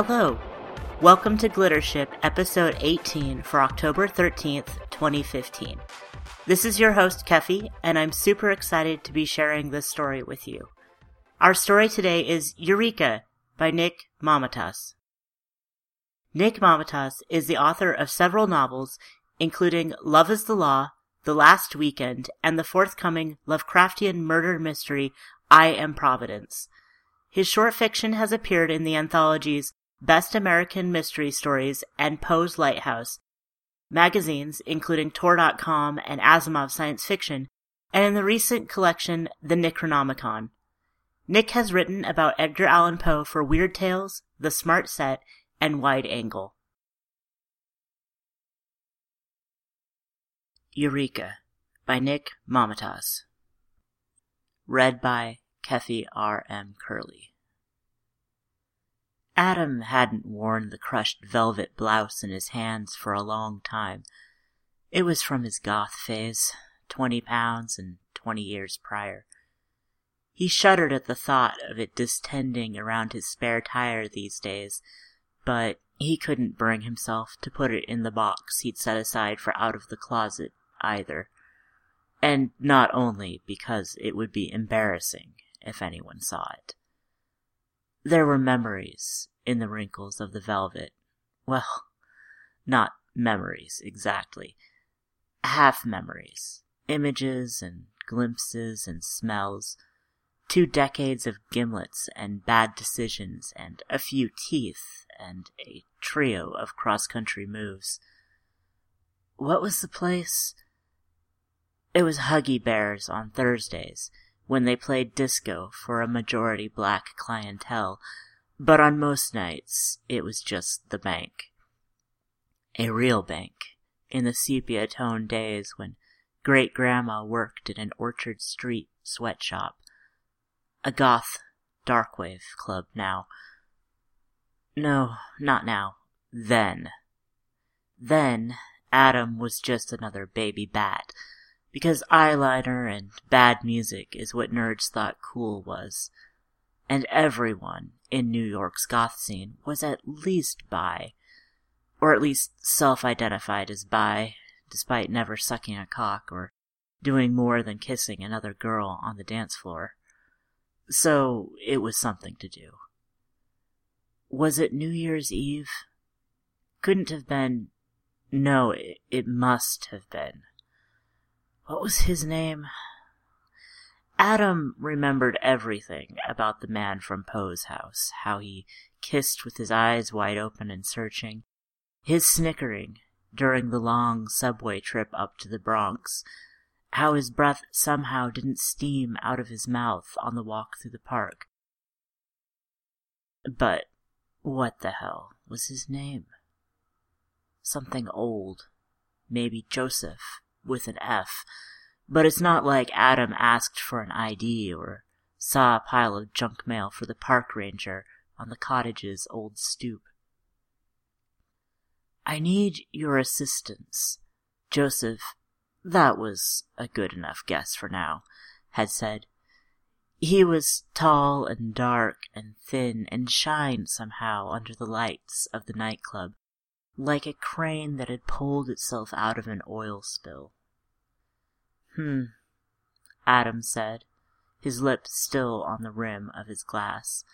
Hello. Welcome to Glittership, episode 18 for October 13th, 2015. This is your host, Keffy, and I'm super excited to be sharing this story with you. Our story today is Eureka by Nick Mamatas. Nick Mamatas is the author of several novels, including Love is the Law, The Last Weekend, and the forthcoming Lovecraftian murder mystery I Am Providence. His short fiction has appeared in the anthologies Best American Mystery Stories and Poe's Lighthouse, magazines including Tor.com and Asimov Science Fiction, and in the recent collection The Nickronomicon. Nick has written about Edgar Allan Poe for Weird Tales, The Smart Set, and Wide Angle. Eureka by Nick Mamatas. Read by Keffy R. M. Kehrli. Adam hadn't worn the crushed velvet blouse in his hands for a long time. It was from his goth phase, twenty pounds and twenty years prior. He shuddered at the thought of it distending around his spare tire these days, but he couldn't bring himself to put it in the box he'd set aside for out of the closet either. And not only because it would be embarrassing if anyone saw it. There were memories in the wrinkles of the velvet. Well, not memories exactly. Half memories. Images and glimpses and smells. Two decades of gimlets and bad decisions and a few teeth and a trio of cross-country moves. What was the place? It was Huggy Bears on Thursdays when they played disco for a majority black clientele, but on most nights it was just the bank. A real bank, in the sepia toned days when great grandma worked in an Orchard Street sweatshop. A goth darkwave club now. No, not now. Then. Then, Adam was just another baby bat because eyeliner and bad music is what nerds thought cool was. And everyone in New York's goth scene was at least bi, or at least self-identified as bi, despite never sucking a cock or doing more than kissing another girl on the dance floor. So it was something to do. Was it New Year's Eve? Couldn't have been. No, it, it must have been. What was his name? Adam remembered everything about the man from Poe's house, how he kissed with his eyes wide open and searching, his snickering during the long subway trip up to the Bronx, how his breath somehow didn't steam out of his mouth on the walk through the park. But what the hell was his name? Something old. Maybe Joseph with an F, but it's not like Adam asked for an ID or saw a pile of junk mail for the park ranger on the cottage's old stoop. I need your assistance, Joseph, that was a good enough guess for now, had said. He was tall and dark and thin and shined somehow under the lights of the nightclub, like a crane that had pulled itself out of an oil spill. Hmm, Adam said, his lips still on the rim of his glass.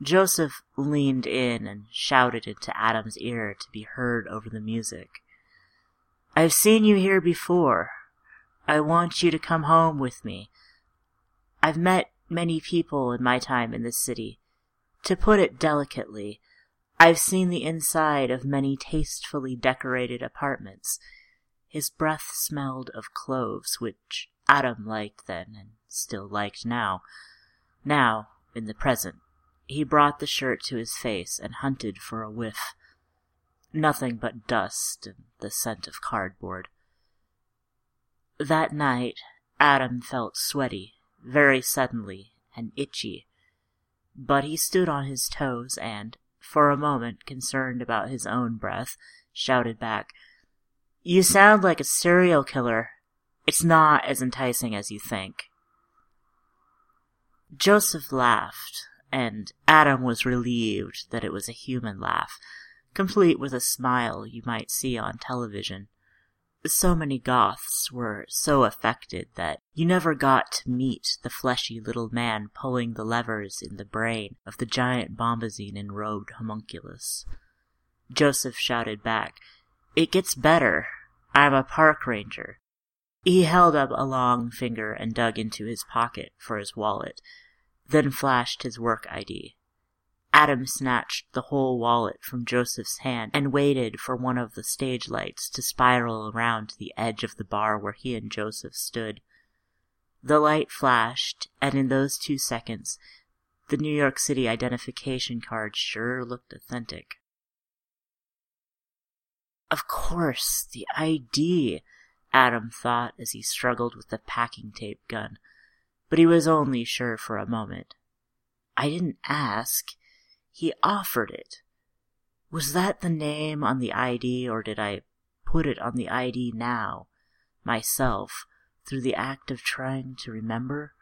Joseph leaned in and shouted into Adam's ear to be heard over the music. I've seen you here before. I want you to come home with me. I've met many people in my time in this city. To put it delicately, I've seen the inside of many tastefully decorated apartments, his breath smelled of cloves, which Adam liked then and still liked now. Now, in the present, he brought the shirt to his face and hunted for a whiff. Nothing but dust and the scent of cardboard. That night, Adam felt sweaty, very suddenly, and itchy. But he stood on his toes and, for a moment concerned about his own breath, shouted back, you sound like a serial killer. It's not as enticing as you think. Joseph laughed, and Adam was relieved that it was a human laugh, complete with a smile you might see on television. So many Goths were so affected that you never got to meet the fleshy little man pulling the levers in the brain of the giant bombazine enrobed homunculus. Joseph shouted back, It gets better. I'm a park ranger. He held up a long finger and dug into his pocket for his wallet, then flashed his work ID. Adam snatched the whole wallet from Joseph's hand and waited for one of the stage lights to spiral around to the edge of the bar where he and Joseph stood. The light flashed, and in those two seconds, the New York City identification card sure looked authentic. Of course, the ID, Adam thought as he struggled with the packing tape gun, but he was only sure for a moment. I didn't ask. He offered it. Was that the name on the ID, or did I put it on the ID now, myself, through the act of trying to remember?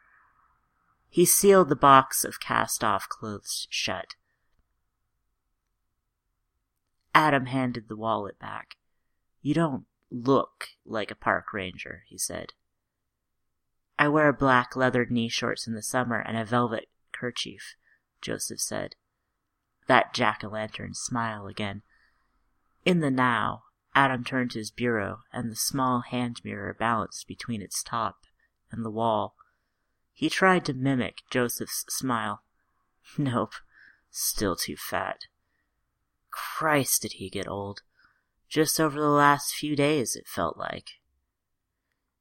He sealed the box of cast off clothes shut. Adam handed the wallet back. You don't look like a park ranger, he said. I wear black leather knee shorts in the summer and a velvet kerchief, Joseph said that jack-o'-lantern smile again. In the now, Adam turned to his bureau, and the small hand mirror balanced between its top and the wall. He tried to mimic Joseph's smile. Nope, still too fat. Christ, did he get old. Just over the last few days, it felt like.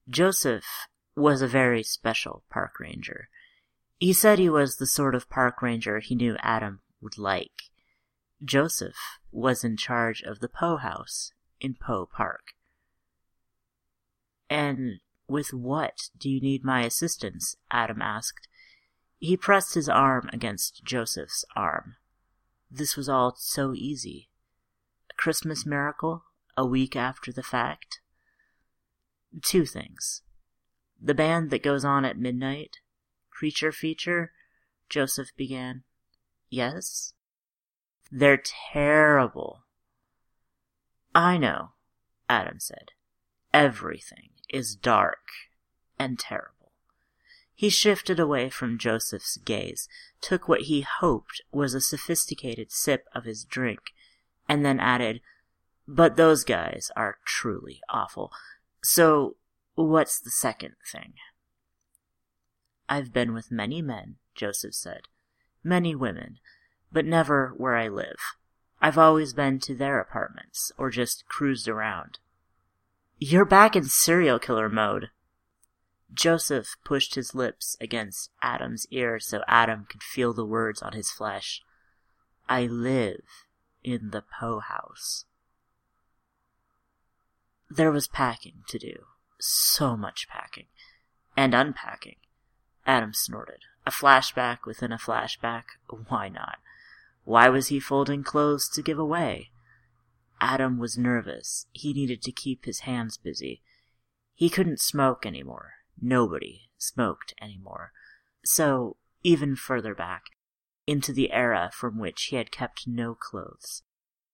Joseph was a very special park ranger. He said he was the sort of park ranger he knew Adam would like. Joseph was in charge of the Poe House in Poe Park. And with what do you need my assistance? Adam asked. He pressed his arm against Joseph's arm. This was all so easy. A Christmas miracle, a week after the fact. Two things. The band that goes on at midnight, Creature Feature, Joseph began. Yes? They're terrible. I know, Adam said. Everything is dark and terrible. He shifted away from Joseph's gaze, took what he hoped was a sophisticated sip of his drink, and then added, But those guys are truly awful. So, what's the second thing? I've been with many men, Joseph said many women, but never where I live. I've always been to their apartments, or just cruised around. You're back in serial killer mode. Joseph pushed his lips against Adam's ear so Adam could feel the words on his flesh. I live in the Poe house. There was packing to do. So much packing. And unpacking. Adam snorted. A flashback within a flashback? Why not? Why was he folding clothes to give away? Adam was nervous. He needed to keep his hands busy. He couldn't smoke anymore. Nobody smoked anymore. So, even further back, into the era from which he had kept no clothes.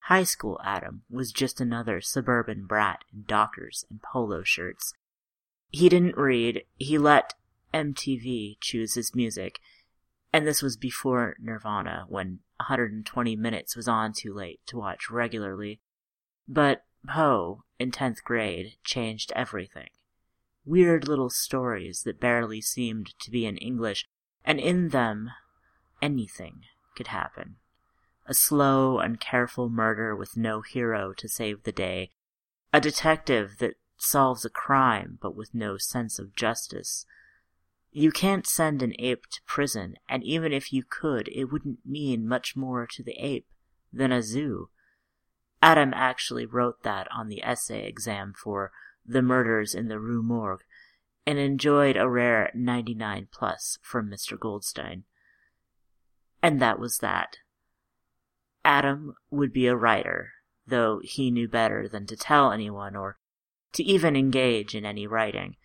High school Adam was just another suburban brat in dockers and polo shirts. He didn't read. He let MTV choose his music, and this was before Nirvana, when 120 minutes was on too late to watch regularly. But Poe, in 10th grade, changed everything. Weird little stories that barely seemed to be in English, and in them, anything could happen. A slow and careful murder with no hero to save the day. A detective that solves a crime but with no sense of justice you can't send an ape to prison, and even if you could, it wouldn't mean much more to the ape than a zoo. Adam actually wrote that on the essay exam for The Murders in the Rue Morgue, and enjoyed a rare 99 plus from Mr. Goldstein. And that was that. Adam would be a writer, though he knew better than to tell anyone or to even engage in any writing.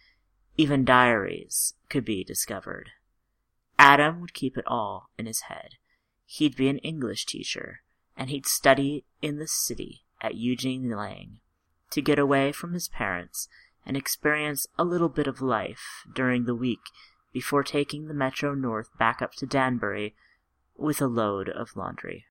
Even diaries could be discovered. Adam would keep it all in his head. he'd be an English teacher, and he'd study in the city at Eugene Lang to get away from his parents and experience a little bit of life during the week before taking the Metro North back up to Danbury with a load of laundry.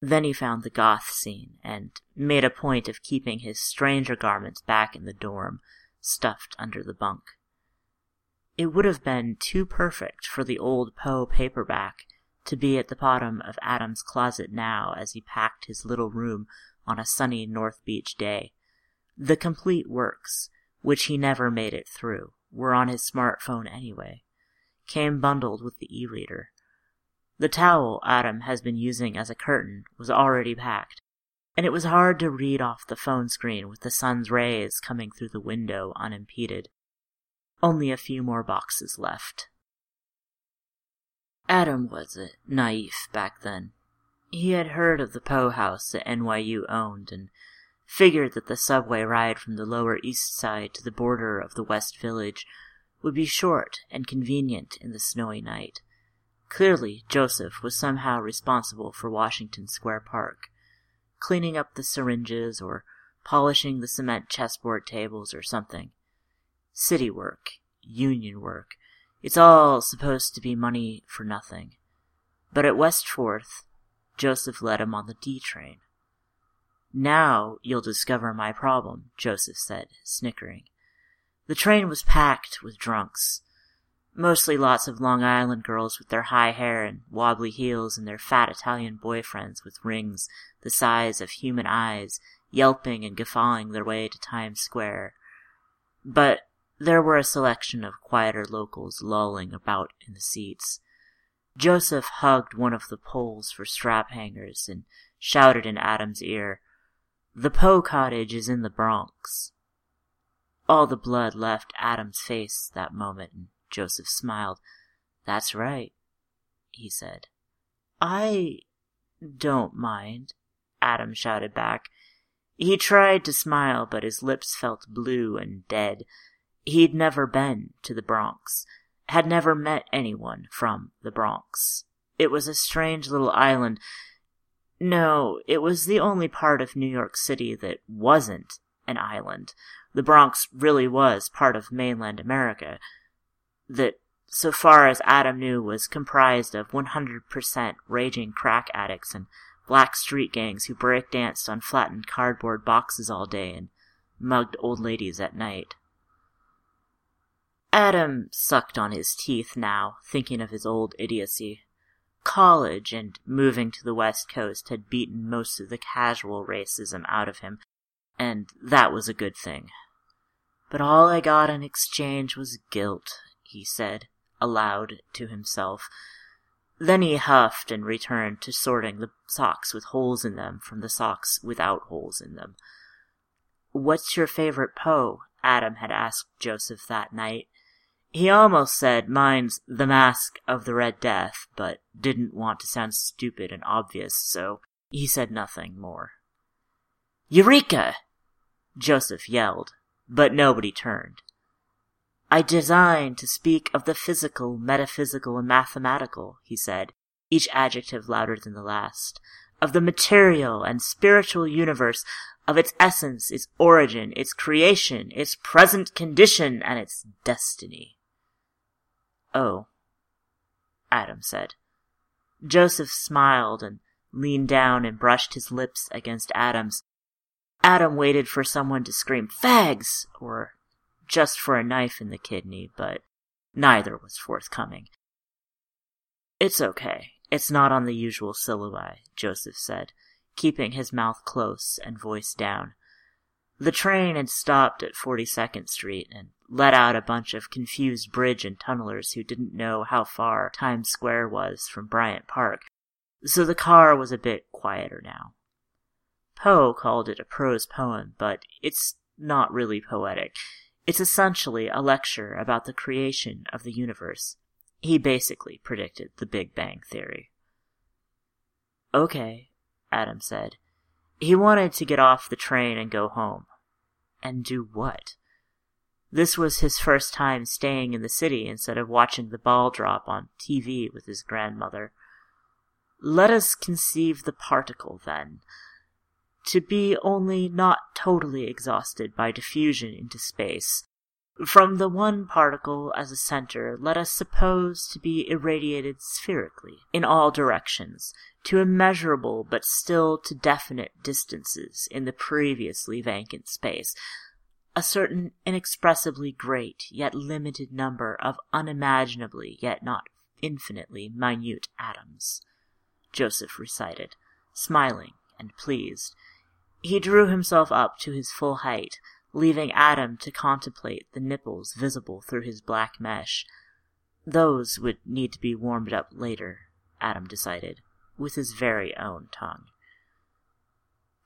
Then he found the goth scene and made a point of keeping his stranger garments back in the dorm, stuffed under the bunk. It would have been too perfect for the old Poe paperback to be at the bottom of Adam's closet now as he packed his little room on a sunny North Beach day. The complete works, which he never made it through, were on his smartphone anyway, came bundled with the e-reader. The towel Adam has been using as a curtain was already packed, and it was hard to read off the phone screen with the sun's rays coming through the window unimpeded. Only a few more boxes left. Adam was naif back then. He had heard of the Poe house that NYU owned and figured that the subway ride from the Lower East Side to the border of the West Village would be short and convenient in the snowy night. Clearly, Joseph was somehow responsible for Washington Square Park, cleaning up the syringes or polishing the cement chessboard tables or something. City work, union work, it's all supposed to be money for nothing. But at West Fourth, Joseph led him on the D train. Now you'll discover my problem, Joseph said, snickering. The train was packed with drunks. Mostly lots of Long Island girls with their high hair and wobbly heels and their fat Italian boyfriends with rings the size of human eyes, yelping and guffawing their way to Times Square. But there were a selection of quieter locals lolling about in the seats. Joseph hugged one of the poles for strap hangers and shouted in Adam's ear, The Poe cottage is in the Bronx. All the blood left Adam's face that moment, and Joseph smiled. That's right, he said. I don't mind, Adam shouted back. He tried to smile, but his lips felt blue and dead. He'd never been to the Bronx, had never met anyone from the Bronx. It was a strange little island. No, it was the only part of New York City that wasn't an island. The Bronx really was part of mainland America. That, so far as Adam knew, was comprised of 100% raging crack addicts and black street gangs who breakdanced on flattened cardboard boxes all day and mugged old ladies at night. Adam sucked on his teeth now, thinking of his old idiocy. College and moving to the West Coast had beaten most of the casual racism out of him, and that was a good thing. But all I got in exchange was guilt, he said, aloud to himself. Then he huffed and returned to sorting the socks with holes in them from the socks without holes in them. What's your favorite Poe? Adam had asked Joseph that night. He almost said mine's the mask of the Red Death, but didn't want to sound stupid and obvious, so he said nothing more. Eureka! Joseph yelled, but nobody turned. I designed to speak of the physical, metaphysical, and mathematical, he said, each adjective louder than the last, of the material and spiritual universe, of its essence, its origin, its creation, its present condition, and its destiny. Oh, Adam said. Joseph smiled and leaned down and brushed his lips against Adam's. Adam waited for someone to scream, Fags! or just for a knife in the kidney, but neither was forthcoming. It's okay. It's not on the usual syllabi, Joseph said, keeping his mouth close and voice down. The train had stopped at 42nd Street and let out a bunch of confused bridge and tunnelers who didn't know how far Times Square was from Bryant Park, so the car was a bit quieter now. Poe called it a prose poem, but it's not really poetic. It's essentially a lecture about the creation of the universe. He basically predicted the Big Bang Theory. Okay, Adam said. He wanted to get off the train and go home and do what? This was his first time staying in the city instead of watching the ball drop on TV with his grandmother. Let us conceive the particle, then, to be only not totally exhausted by diffusion into space. From the one particle as a center, let us suppose to be irradiated spherically in all directions, to immeasurable but still to definite distances in the previously vacant space, a certain inexpressibly great yet limited number of unimaginably yet not infinitely minute atoms. Joseph recited, smiling and pleased. He drew himself up to his full height, leaving Adam to contemplate the nipples visible through his black mesh. Those would need to be warmed up later, Adam decided, with his very own tongue.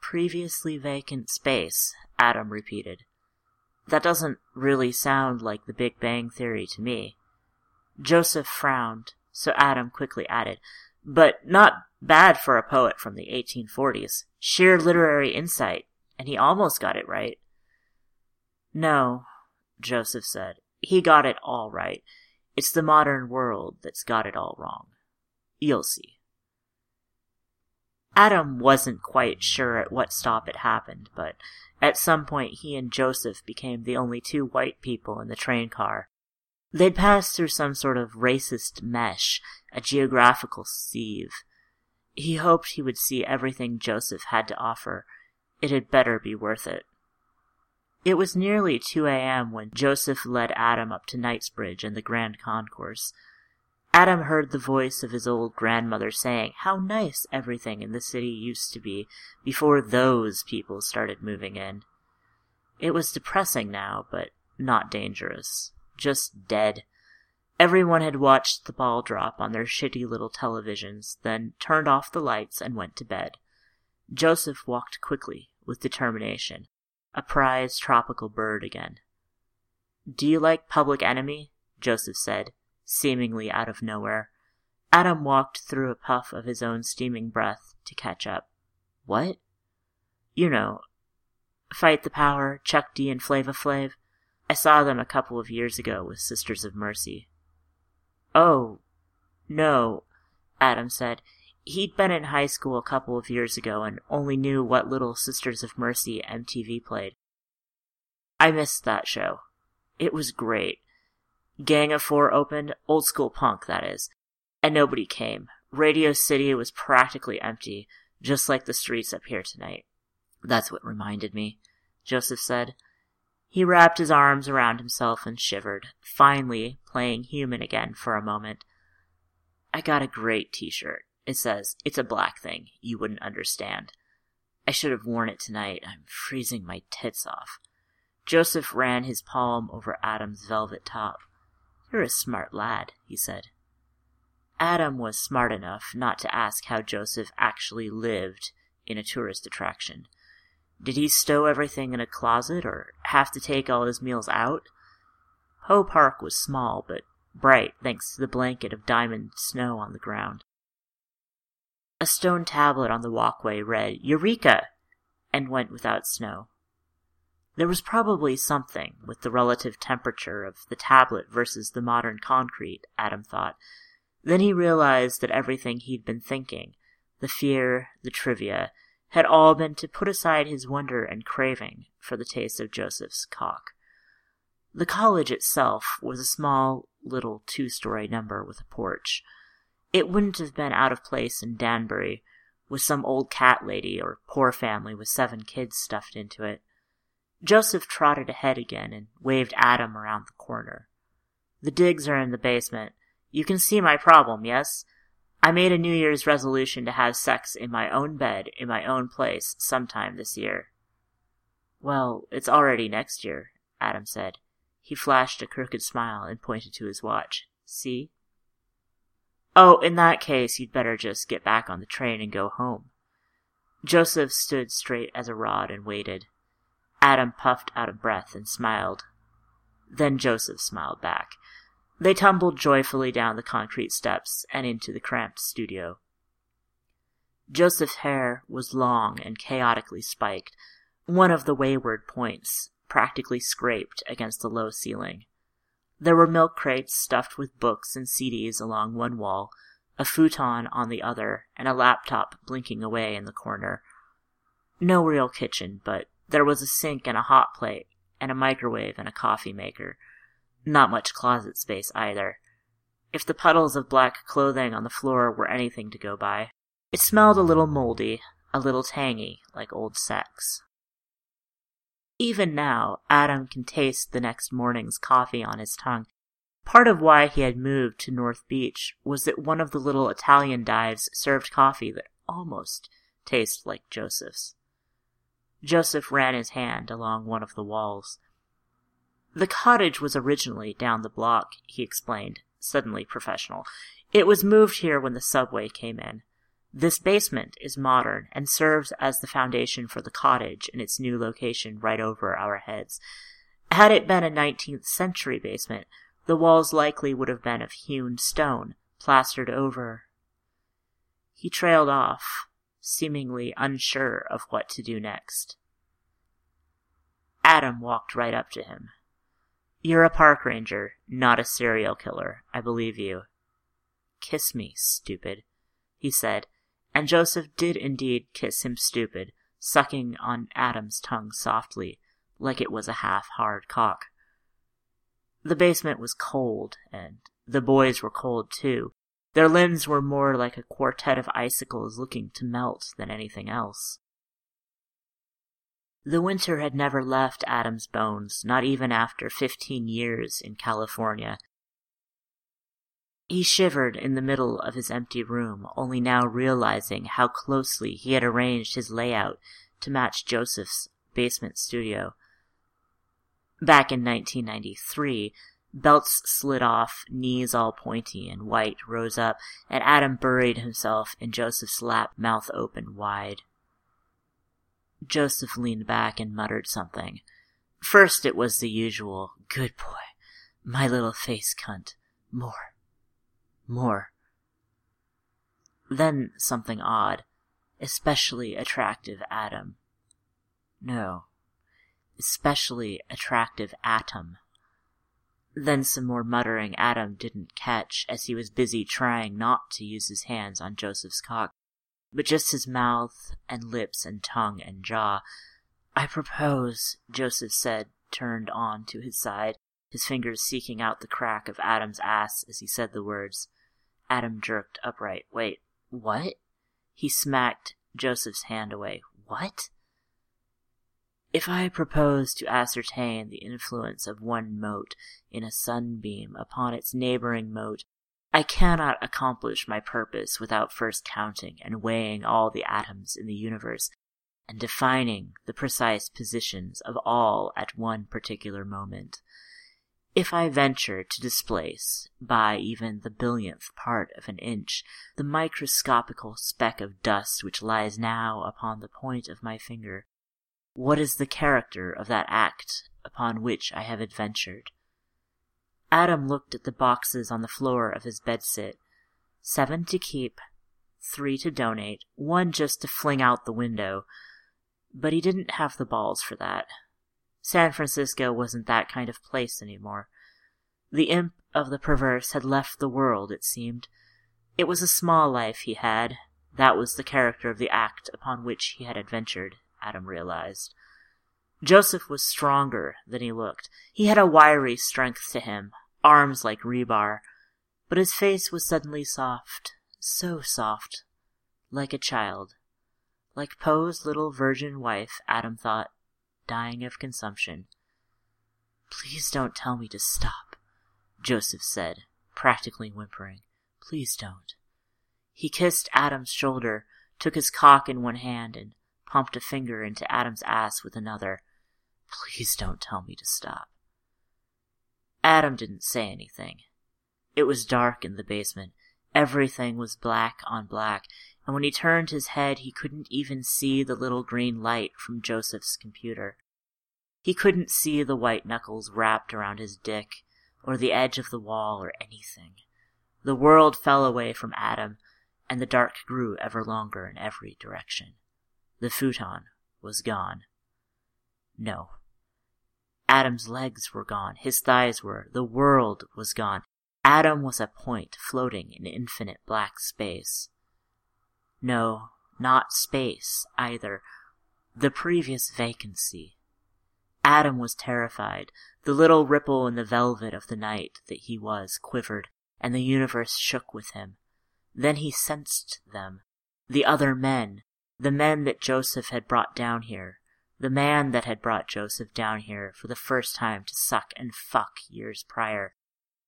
Previously vacant space, Adam repeated. That doesn't really sound like the Big Bang Theory to me. Joseph frowned, so Adam quickly added, but not bad for a poet from the 1840s. Sheer literary insight, and he almost got it right. No, Joseph said. He got it all right. It's the modern world that's got it all wrong. You'll see. Adam wasn't quite sure at what stop it happened, but at some point he and Joseph became the only two white people in the train car. They'd passed through some sort of racist mesh, a geographical sieve. He hoped he would see everything Joseph had to offer. It had better be worth it. It was nearly 2 a.m. when Joseph led Adam up to Kingsbridge and the Grand Concourse. Adam heard the voice of his old grandmother saying how nice everything in the city used to be before those people started moving in. It was depressing now, but not dangerous. Just dead. Everyone had watched the ball drop on their shitty little televisions, then turned off the lights and went to bed. Joseph walked quickly, with determination, a prize tropical bird again. Do you like Public Enemy? Joseph said, seemingly out of nowhere. Adam walked through a puff of his own steaming breath to catch up. What? You know, Fight the Power, Chuck D and Flava Flav. I saw them a couple of years ago with Sisters of Mercy. Oh, no, Adam said. He'd been in high school a couple of years ago and only knew what little Sisters of Mercy MTV played. I missed that show. It was great. Gang of Four opened, old school punk, that is. And nobody came. Radio City was practically empty, just like the streets up here tonight. That's what reminded me, Joseph said. He wrapped his arms around himself and shivered, finally playing human again for a moment. I got a great t-shirt. It says, it's a black thing. You wouldn't understand. I should have worn it tonight. I'm freezing my tits off. Joseph ran his palm over Adam's velvet top. You're a smart lad, he said. Adam was smart enough not to ask how Joseph actually lived in a tourist attraction. Did he stow everything in a closet or have to take all his meals out? Poe Park was small, but bright thanks to the blanket of diamond snow on the ground. A stone tablet on the walkway read, Eureka! and went without snow. There was probably something with the relative temperature of the tablet versus the modern concrete, Adam thought. Then he realized that everything he'd been thinking, the fear, the trivia, had all been to put aside his wonder and craving for the taste of Joseph's cock. The college itself was a small, little two story number with a porch. It wouldn't have been out of place in Danbury, with some old cat lady or poor family with seven kids stuffed into it. Joseph trotted ahead again and waved Adam around the corner. The digs are in the basement. You can see my problem, yes? I made a New Year's resolution to have sex in my own bed, in my own place, sometime this year. Well, it's already next year, Adam said. He flashed a crooked smile and pointed to his watch. See? Oh, in that case, you'd better just get back on the train and go home. Joseph stood straight as a rod and waited. Adam puffed out of breath and smiled. Then Joseph smiled back. They tumbled joyfully down the concrete steps and into the cramped studio. Joseph's hair was long and chaotically spiked, one of the wayward points practically scraped against the low ceiling. There were milk crates stuffed with books and CDs along one wall, a futon on the other, and a laptop blinking away in the corner. No real kitchen, but there was a sink and a hot plate, and a microwave and a coffee maker. Not much closet space either. If the puddles of black clothing on the floor were anything to go by, it smelled a little moldy, a little tangy, like old sex. Even now, Adam can taste the next morning's coffee on his tongue. Part of why he had moved to North Beach was that one of the little Italian dives served coffee that almost tasted like Joseph's. Joseph ran his hand along one of the walls. The cottage was originally down the block, he explained, suddenly professional. It was moved here when the subway came in. This basement is modern and serves as the foundation for the cottage in its new location right over our heads. Had it been a 19th century basement, the walls likely would have been of hewn stone, plastered over. He trailed off, seemingly unsure of what to do next. Adam walked right up to him. You're a park ranger, not a serial killer. I believe you. Kiss me, stupid, he said, and Joseph did indeed kiss him stupid, sucking on Adam's tongue softly, like it was a half-hard cock. The basement was cold, and the boys were cold too. Their limbs were more like a quartet of icicles looking to melt than anything else. The winter had never left Adam's bones, not even after fifteen years in California, he shivered in the middle of his empty room, only now realizing how closely he had arranged his layout to match Joseph's basement studio. Back in 1993, belts slid off, knees all pointy and white rose up, and Adam buried himself in Joseph's lap, mouth open wide. Joseph leaned back and muttered something. First it was the usual, good boy, my little face cunt, more more. Then something odd, especially attractive Adam. No, especially attractive atom. Then some more muttering Adam didn't catch as he was busy trying not to use his hands on Joseph's cock, but just his mouth and lips and tongue and jaw. I propose, Joseph said, turned on to his side, his fingers seeking out the crack of Adam's ass as he said the words. Adam jerked upright. Wait, what? He smacked Joseph's hand away. What? If I propose to ascertain the influence of one mote in a sunbeam upon its neighboring mote, I cannot accomplish my purpose without first counting and weighing all the atoms in the universe and defining the precise positions of all at one particular moment. If I venture to displace, by even the billionth part of an inch, the microscopical speck of dust which lies now upon the point of my finger, what is the character of that act upon which I have adventured? Adam looked at the boxes on the floor of his bedsit. Seven to keep, three to donate, one just to fling out the window. But he didn't have the balls for that. San Francisco wasn't that kind of place anymore. The imp of the perverse had left the world, it seemed. It was a small life he had. That was the character of the act upon which he had adventured, Adam realized. Joseph was stronger than he looked. He had a wiry strength to him, arms like rebar, but his face was suddenly soft, so soft, like a child. Like Poe's little virgin wife, Adam thought, dying of consumption. Please don't tell me to stop, Joseph said, practically whimpering. Please don't. He kissed Adam's shoulder, took his cock in one hand, and pumped a finger into Adam's ass with another. Please don't tell me to stop. Adam didn't say anything. It was dark in the basement. Everything was black on black, and when he turned his head, he couldn't even see the little green light from Joseph's computer. He couldn't see the white knuckles wrapped around his dick, or the edge of the wall, or anything. The world fell away from Adam, and the dark grew ever longer in every direction. The futon was gone. No. Adam's legs were gone, his thighs were, the world was gone. Adam was a point floating in infinite black space. No, not space either. The previous vacancy. Adam was terrified. The little ripple in the velvet of the night that he was quivered, and the universe shook with him. Then he sensed them. The other men. The men that Joseph had brought down here. The man that had brought Joseph down here for the first time to suck and fuck years prior.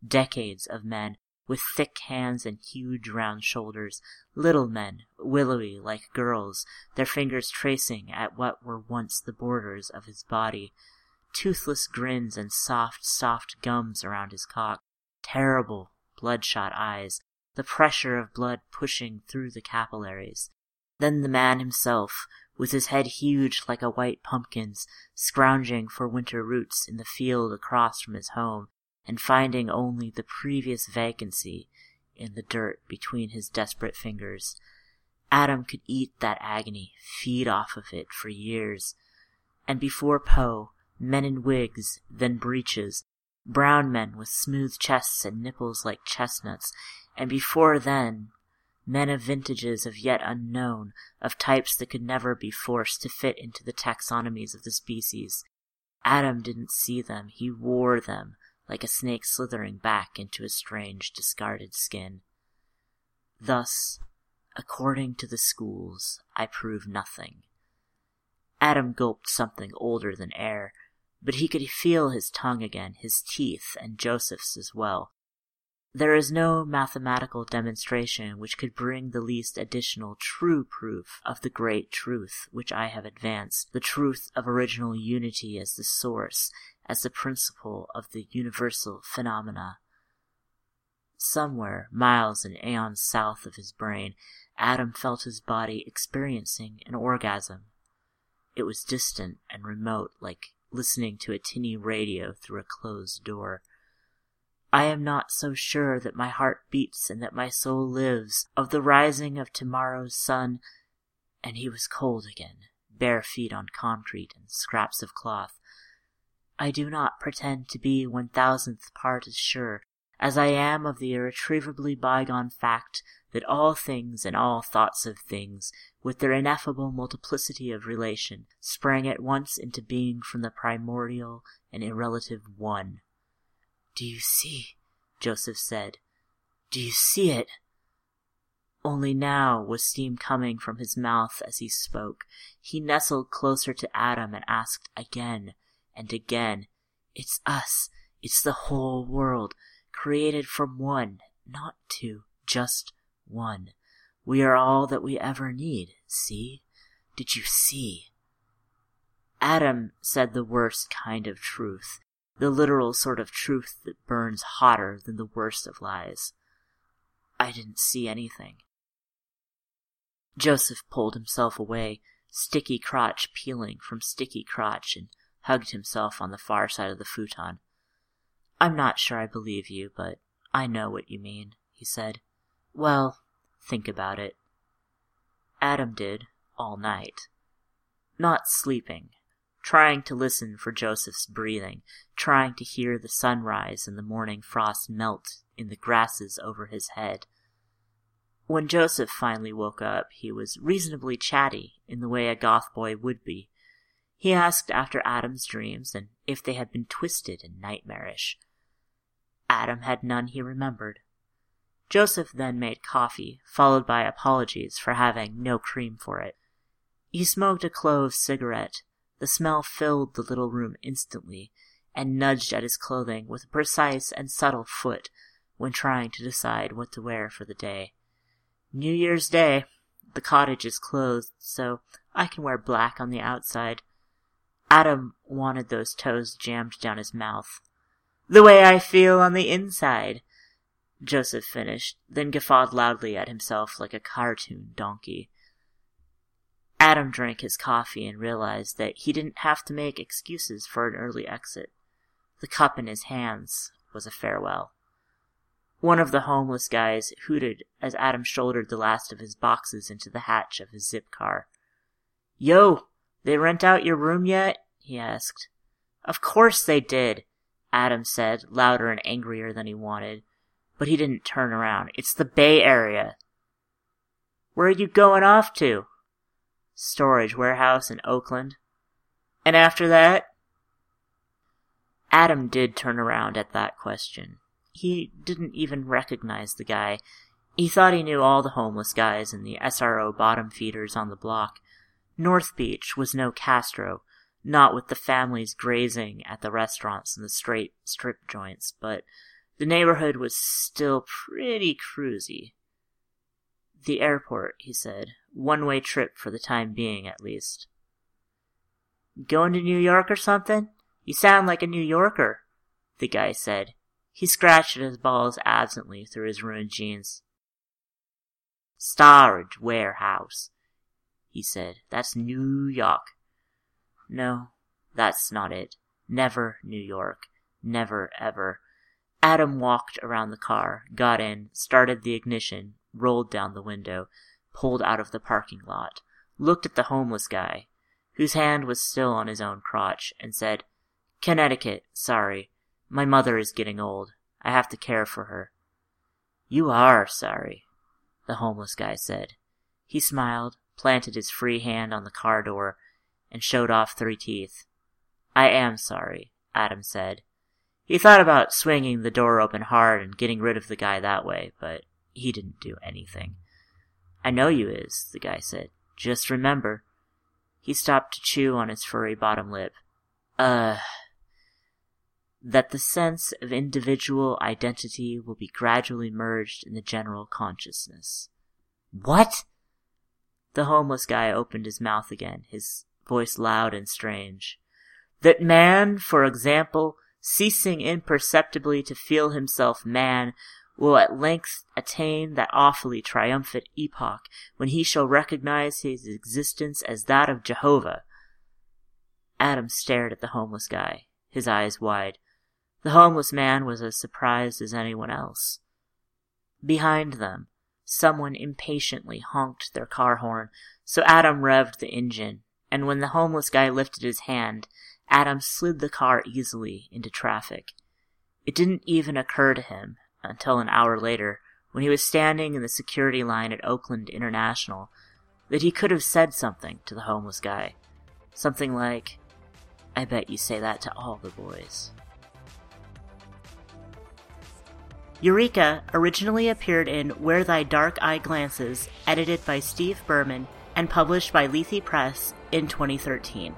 Decades of men, with thick hands and huge round shoulders, little men, willowy like girls, their fingers tracing at what were once the borders of his body, toothless grins and soft, soft gums around his cock, terrible, bloodshot eyes, the pressure of blood pushing through the capillaries. Then the man himself, with his head huge like a white pumpkin's, scrounging for winter roots in the field across from his home, and finding only the previous vacancy in the dirt between his desperate fingers. Adam could eat that agony, feed off of it for years. And before Poe, men in wigs, then breeches, brown men with smooth chests and nipples like chestnuts, and before then, men of vintages of yet unknown, of types that could never be forced to fit into the taxonomies of the species. Adam didn't see them, he wore them, like a snake slithering back into a strange, discarded skin. Thus, according to the schools, I prove nothing. Adam gulped something older than air, but he could feel his tongue again, his teeth, and Joseph's as well. There is no mathematical demonstration which could bring the least additional true proof of the great truth which I have advanced, the truth of original unity as the source, as the principle of the universal phenomena. Somewhere, miles and aeons south of his brain, Adam felt his body experiencing an orgasm. It was distant and remote, like listening to a tinny radio through a closed door. I am not so sure that my heart beats and that my soul lives, of the rising of tomorrow's sun. And he was cold again, bare feet on concrete and scraps of cloth. I do not pretend to be one thousandth part as sure as I am of the irretrievably bygone fact that all things and all thoughts of things, with their ineffable multiplicity of relation, sprang at once into being from the primordial and irrelative One. Do you see? Joseph said. Do you see it? Only now was steam coming from his mouth as he spoke. He nestled closer to Adam and asked again, and again. It's us. It's the whole world, created from one, not two, just one. We are all that we ever need, see? Did you see? Adam said the worst kind of truth, the literal sort of truth that burns hotter than the worst of lies. I didn't see anything. Joseph pulled himself away, sticky crotch peeling from sticky crotch, and hugged himself on the far side of the futon. I'm not sure I believe you, but I know what you mean, he said. Well, think about it. Adam did, all night. Not sleeping, trying to listen for Joseph's breathing, trying to hear the sunrise and the morning frost melt in the grasses over his head. When Joseph finally woke up, he was reasonably chatty in the way a goth boy would be, he asked after Adam's dreams and if they had been twisted and nightmarish. Adam had none he remembered. Joseph then made coffee, followed by apologies for having no cream for it. He smoked a clove cigarette. The smell filled the little room instantly, and nudged at his clothing with a precise and subtle foot when trying to decide what to wear for the day. New Year's Day. The cottage is closed, so I can wear black on the outside. Adam wanted those toes jammed down his mouth. The way I feel on the inside, Joseph finished, then guffawed loudly at himself like a cartoon donkey. Adam drank his coffee and realized that he didn't have to make excuses for an early exit. The cup in his hands was a farewell. One of the homeless guys hooted as Adam shouldered the last of his boxes into the hatch of his zip car. Yo, they rent out your room yet? he asked. Of course they did, Adam said, louder and angrier than he wanted. but he didn't turn around. It's the Bay Area. Where are you going off to? Storage warehouse in Oakland. And after that? Adam did turn around at that question. He didn't even recognize the guy. He thought he knew all the homeless guys and the SRO bottom feeders on the block. North Beach was no Castro, not with the families grazing at the restaurants and the straight strip joints, but the neighborhood was still pretty cruisy. The airport, he said. One way trip for the time being, at least. Going to New York or something? You sound like a New Yorker, the guy said. He scratched at his balls absently through his ruined jeans. Storage warehouse, he said. That's New York. No, that's not it. Never New York. Never ever. Adam walked around the car, got in, started the ignition, rolled down the window, pulled out of the parking lot, looked at the homeless guy, whose hand was still on his own crotch, and said, Connecticut, sorry. My mother is getting old. I have to care for her. You are sorry, the homeless guy said. He smiled, planted his free hand on the car door, and showed off three teeth. I am sorry, Adam said. He thought about swinging the door open hard and getting rid of the guy that way, but he didn't do anything. I know you is, the guy said. Just remember. He stopped to chew on his furry bottom lip. Uh, that the sense of individual identity will be gradually merged in the general consciousness. What? The homeless guy opened his mouth again, his voice loud and strange. That man, for example, ceasing imperceptibly to feel himself man, will at length attain that awfully triumphant epoch when he shall recognize his existence as that of Jehovah. Adam stared at the homeless guy, his eyes wide. The homeless man was as surprised as anyone else. Behind them, someone impatiently honked their car horn, so Adam revved the engine, and when the homeless guy lifted his hand, Adam slid the car easily into traffic. It didn't even occur to him until an hour later, when he was standing in the security line at Oakland International, that he could have said something to the homeless guy. Something like, I bet you say that to all the boys. Eureka originally appeared in Where Thy Dark Eye Glances, edited by Steve Berman and published by Lethe Press in 2013.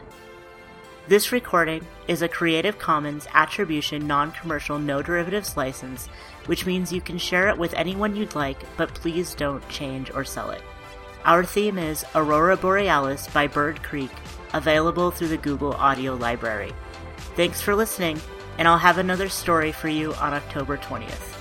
This recording is a Creative Commons Attribution Non Commercial No Derivatives license, which means you can share it with anyone you'd like, but please don't change or sell it. Our theme is Aurora Borealis by Bird Creek, available through the Google Audio Library. Thanks for listening, and I'll have another story for you on October 20th.